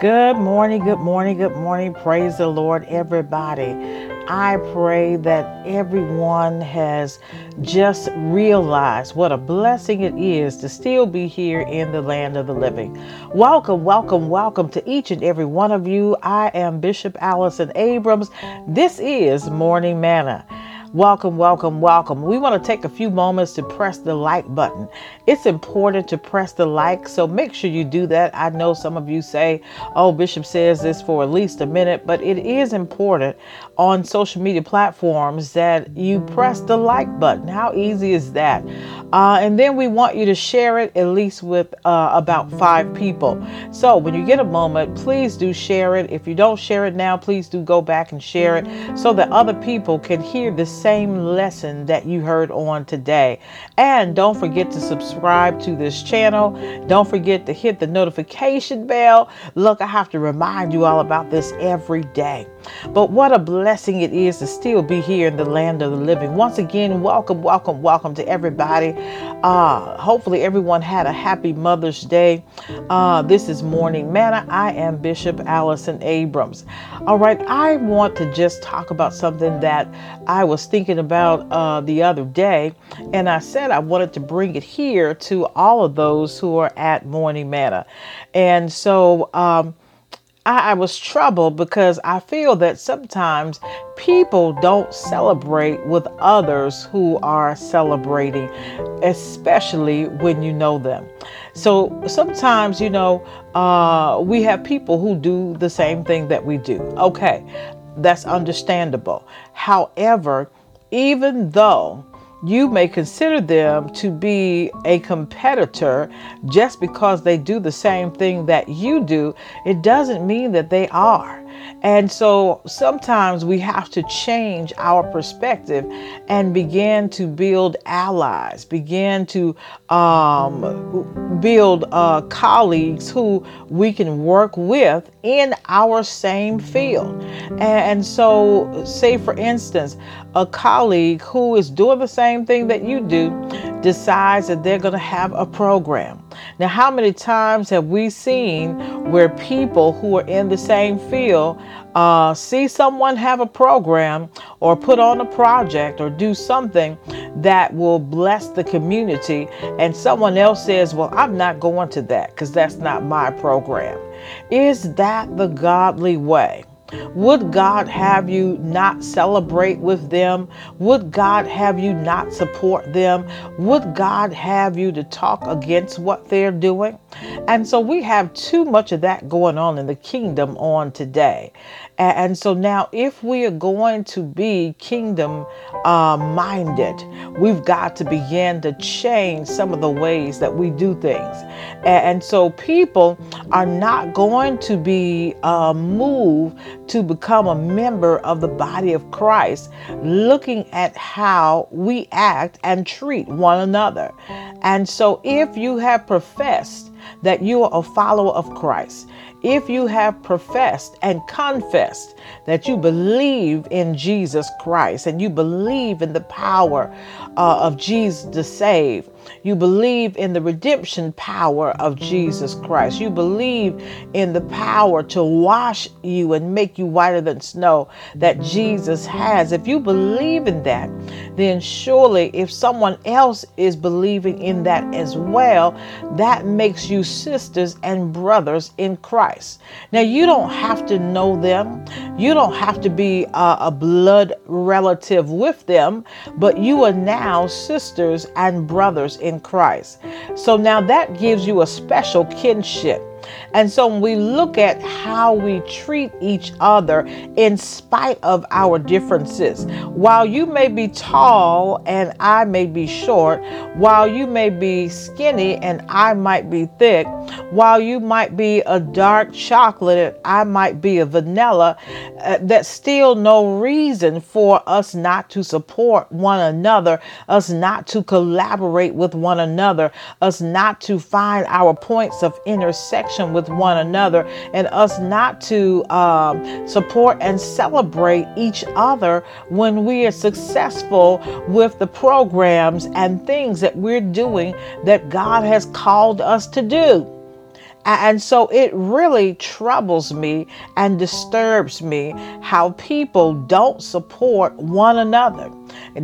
Good morning, good morning, good morning. Praise the Lord, everybody. I pray that everyone has just realized what a blessing it is to still be here in the land of the living. Welcome, welcome, welcome to each and every one of you. I am Bishop Allison Abrams. This is Morning Manna. Welcome, welcome, welcome. We want to take a few moments to press the like button. It's important to press the like, so make sure you do that. I know some of you say, oh, Bishop says this for at least a minute, but it is important on social media platforms that you press the like button. How easy is that? Uh, and then we want you to share it at least with uh, about five people. So when you get a moment, please do share it. If you don't share it now, please do go back and share it so that other people can hear this same lesson that you heard on today. And don't forget to subscribe to this channel. Don't forget to hit the notification bell. Look, I have to remind you all about this every day. But what a blessing it is to still be here in the land of the living. Once again, welcome, welcome, welcome to everybody. Uh, hopefully, everyone had a happy Mother's Day. Uh, this is Morning Manna. I am Bishop Allison Abrams. All right, I want to just talk about something that I was thinking about uh, the other day, and I said I wanted to bring it here to all of those who are at Morning Manna. And so, um, I, I was troubled because I feel that sometimes people don't celebrate with others who are celebrating, especially when you know them. So sometimes, you know, uh, we have people who do the same thing that we do. Okay, that's understandable. However, even though you may consider them to be a competitor just because they do the same thing that you do. It doesn't mean that they are. And so sometimes we have to change our perspective and begin to build allies, begin to um, build uh, colleagues who we can work with in our same field. And so, say for instance, a colleague who is doing the same thing that you do decides that they're going to have a program. Now, how many times have we seen where people who are in the same field uh, see someone have a program or put on a project or do something that will bless the community, and someone else says, Well, I'm not going to that because that's not my program? Is that the godly way? Would God have you not celebrate with them? Would God have you not support them? Would God have you to talk against what they're doing? And so we have too much of that going on in the kingdom on today. And so now, if we are going to be kingdom uh, minded, we've got to begin to change some of the ways that we do things. And so people are not going to be uh, moved to become a member of the body of Christ looking at how we act and treat one another. And so if you have professed that you are a follower of Christ, if you have professed and confessed that you believe in Jesus Christ and you believe in the power uh, of Jesus to save, you believe in the redemption power of Jesus Christ. You believe in the power to wash you and make you whiter than snow that Jesus has. If you believe in that, then surely if someone else is believing in that as well, that makes you sisters and brothers in Christ. Now, you don't have to know them, you don't have to be a, a blood relative with them, but you are now sisters and brothers in Christ. So now that gives you a special kinship. And so when we look at how we treat each other in spite of our differences, while you may be tall and I may be short, while you may be skinny and I might be thick, while you might be a dark chocolate and I might be a vanilla, uh, that's still no reason for us not to support one another, us not to collaborate with one another, us not to find our points of intersection with one another, and us not to um, support and celebrate each other when we are successful with the programs and things that we're doing that God has called us to do. And so it really troubles me and disturbs me how people don't support one another,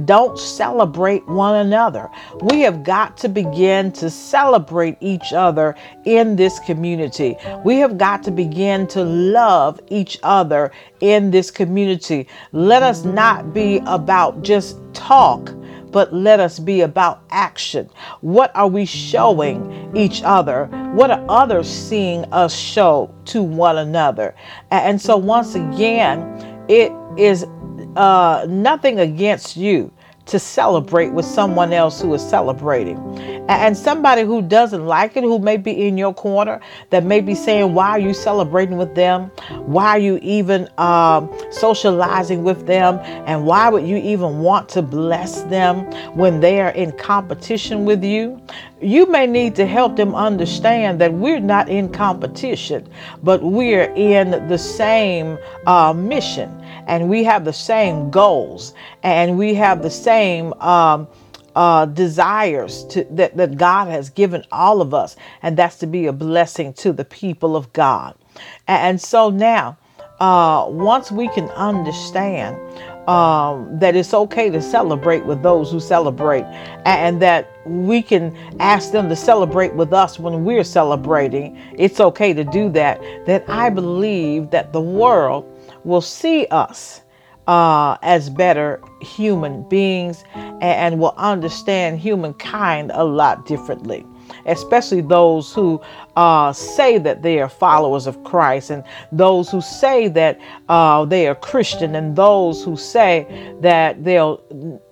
don't celebrate one another. We have got to begin to celebrate each other in this community. We have got to begin to love each other in this community. Let us not be about just talk but let us be about action. What are we showing each other? What are others seeing us show to one another? And so, once again, it is uh, nothing against you to celebrate with someone else who is celebrating. And somebody who doesn't like it, who may be in your corner, that may be saying, Why are you celebrating with them? Why are you even um, socializing with them? And why would you even want to bless them when they are in competition with you? You may need to help them understand that we're not in competition, but we're in the same uh, mission and we have the same goals and we have the same um, uh, desires to, that, that God has given all of us, and that's to be a blessing to the people of God. And, so now, uh, once we can understand um, that it's okay to celebrate with those who celebrate, and that we can ask them to celebrate with us when we're celebrating, it's okay to do that. That I believe that the world will see us uh, as better human beings and, and will understand humankind a lot differently especially those who uh, say that they are followers of Christ, and those who say that uh, they are Christian, and those who say that they'll,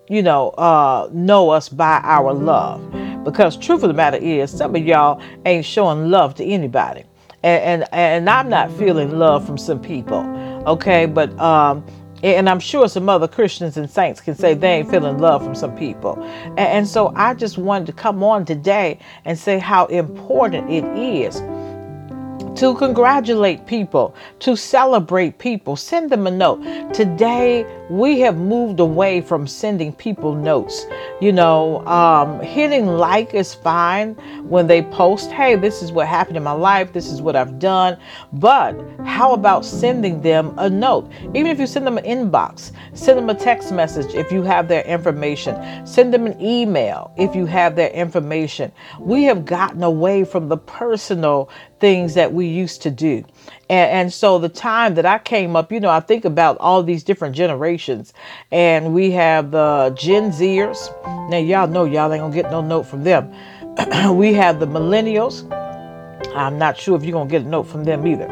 you know, uh, know us by our love. Because truth of the matter is, some of y'all ain't showing love to anybody, and and, and I'm not feeling love from some people. Okay, but um, and I'm sure some other Christians and saints can say they ain't feeling love from some people. And, so I just wanted to come on today and say how important it is to congratulate people, to celebrate people, send them a note. Today, we have moved away from sending people notes. You know, um, hitting like is fine when they post, hey, this is what happened in my life, this is what I've done. But how about sending them a note? Even if you send them an inbox, send them a text message if you have their information, send them an email if you have their information. We have gotten away from the personal things that we used to do. And, and, so the time that I came up, you know, I think about all these different generations, and we have the Gen Zers. Now, y'all know y'all ain't gonna get no note from them. we have the millennials. I'm not sure if you're going to get a note from them either.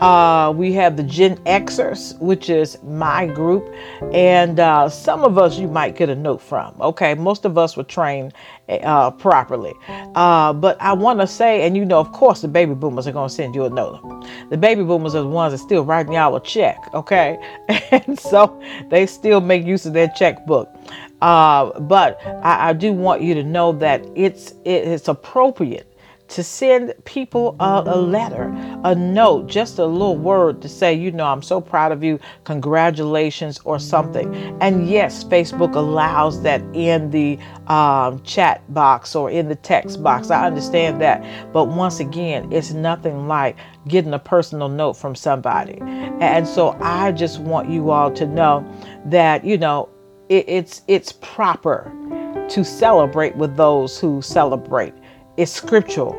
Uh, we have the Gen Xers, which is my group, and uh, some of us you might get a note from. Okay, most of us were trained uh, properly. Uh, but I want to say, and you know, of course, the baby boomers are going to send you a note. The baby boomers are the ones that still writing y'all a check, okay? and so they still make use of their checkbook. Uh, but I, I do want you to know that it's it, it's appropriate to send people a, a, letter, a note, just a little word to say, you know, I'm so proud of you, congratulations, or something. And yes, Facebook allows that in the um, chat box or in the text box. I understand that. But once again, it's nothing like getting a personal note from somebody. And so I just want you all to know that, you know, it, it's it's proper to celebrate with those who celebrate it's scriptural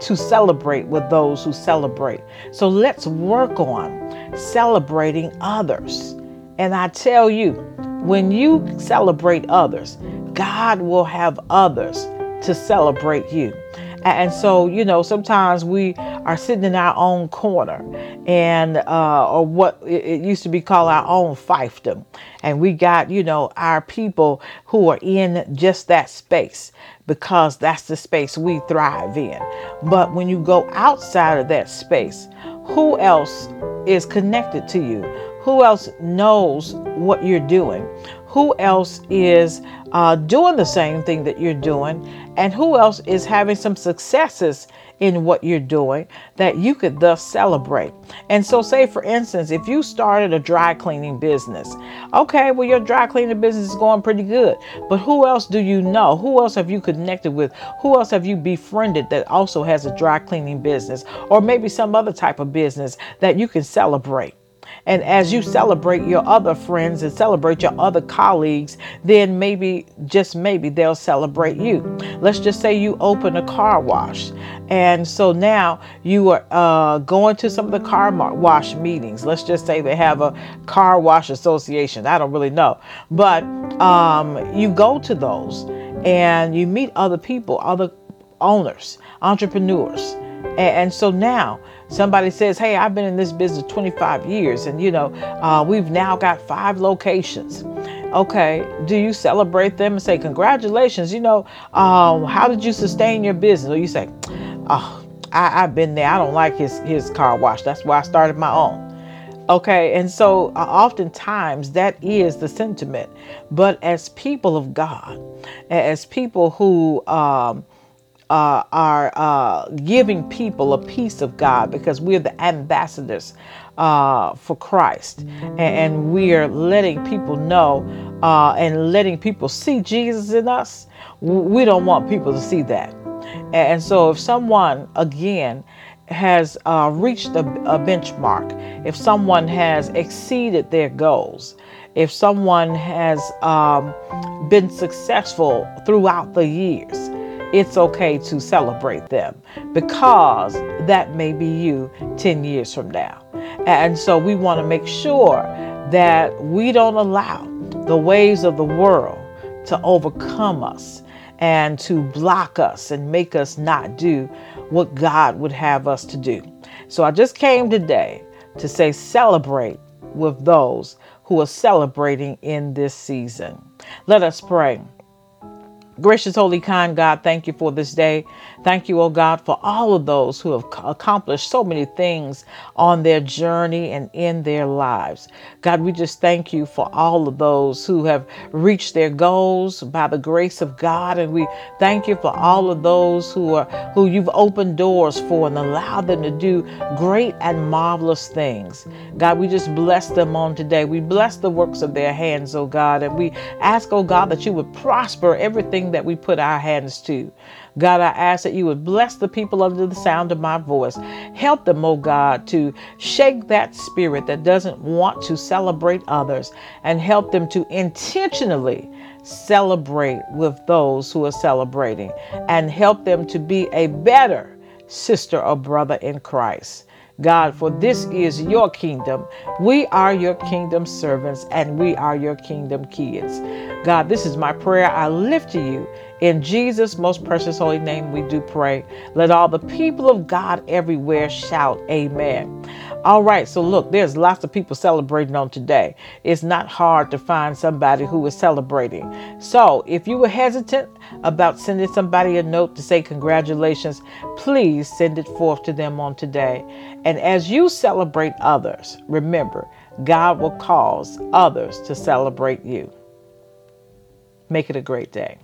to celebrate with those who celebrate. So let's work on celebrating others. And I tell you, when you celebrate others, God will have others to celebrate you. And so, you know, sometimes we are sitting in our own corner and, uh, or what it used to be called our own fiefdom. And we got, you know, our people who are in just that space because that's the space we thrive in. But when you go outside of that space, who else is connected to you? Who else knows what you're doing? Who else is uh, doing the same thing that you're doing? And who else is having some successes in what you're doing that you could thus celebrate. And so, say for instance, if you started a dry cleaning business, okay, well, your dry cleaning business is going pretty good, but who else do you know? Who else have you connected with? Who else have you befriended that also has a dry cleaning business or maybe some other type of business that you can celebrate? And as you celebrate your other friends and celebrate your other colleagues, then maybe, just maybe, they'll celebrate you. Let's just say you open a car wash. And so now you are uh, going to some of the car wash meetings. Let's just say they have a car wash association. I don't really know. But um, you go to those and you meet other people, other owners, entrepreneurs. And, and so now somebody says, Hey, I've been in this business 25 years, and you know, uh, we've now got five locations. Okay, do you celebrate them and say, Congratulations, you know, um, how did you sustain your business? Or you say, Oh, I, have been there. I don't like his, his car wash. That's why I started my own. Okay, and so uh, oftentimes that is the sentiment. But as people of God, as people who um, uh, are uh, giving people a piece of God because we're the ambassadors uh, for Christ. And, and, we are letting people know uh, and letting people see Jesus in us. We don't want people to see that. And so if someone, again, has uh, reached a, a benchmark, if someone has exceeded their goals, if someone has um, been successful throughout the years, it's okay to celebrate them because that may be you 10 years from now. And so we want to make sure that we don't allow the ways of the world to overcome us and to block us and make us not do what God would have us to do. So I just came today to say celebrate with those who are celebrating in this season. Let us pray. Gracious, holy, kind God, thank you for this day. Thank you, oh God, for all of those who have accomplished so many things on their journey and in their lives. God, we just thank you for all of those who have reached their goals by the grace of God. And we thank you for all of those who are who you've opened doors for and allowed them to do great and marvelous things. God, we just bless them on today. We bless the works of their hands, oh God, and we ask, oh God, that you would prosper everything that we put our hands to. God, I ask that you would bless the people under the sound of my voice. Help them, oh God, to shake that spirit that doesn't want to celebrate others and help them to intentionally celebrate with those who are celebrating and help them to be a better sister or brother in Christ. God, for this is your kingdom. We are your kingdom servants and we are your kingdom kids. God, this is my prayer. I lift to you. In Jesus' most precious holy name, we do pray. Let all the people of God everywhere shout, Amen. All right, so look, there's lots of people celebrating on today. It's not hard to find somebody who is celebrating. So if you were hesitant about sending somebody a note to say congratulations, please send it forth to them on today. And as you celebrate others, remember, God will cause others to celebrate you. Make it a great day.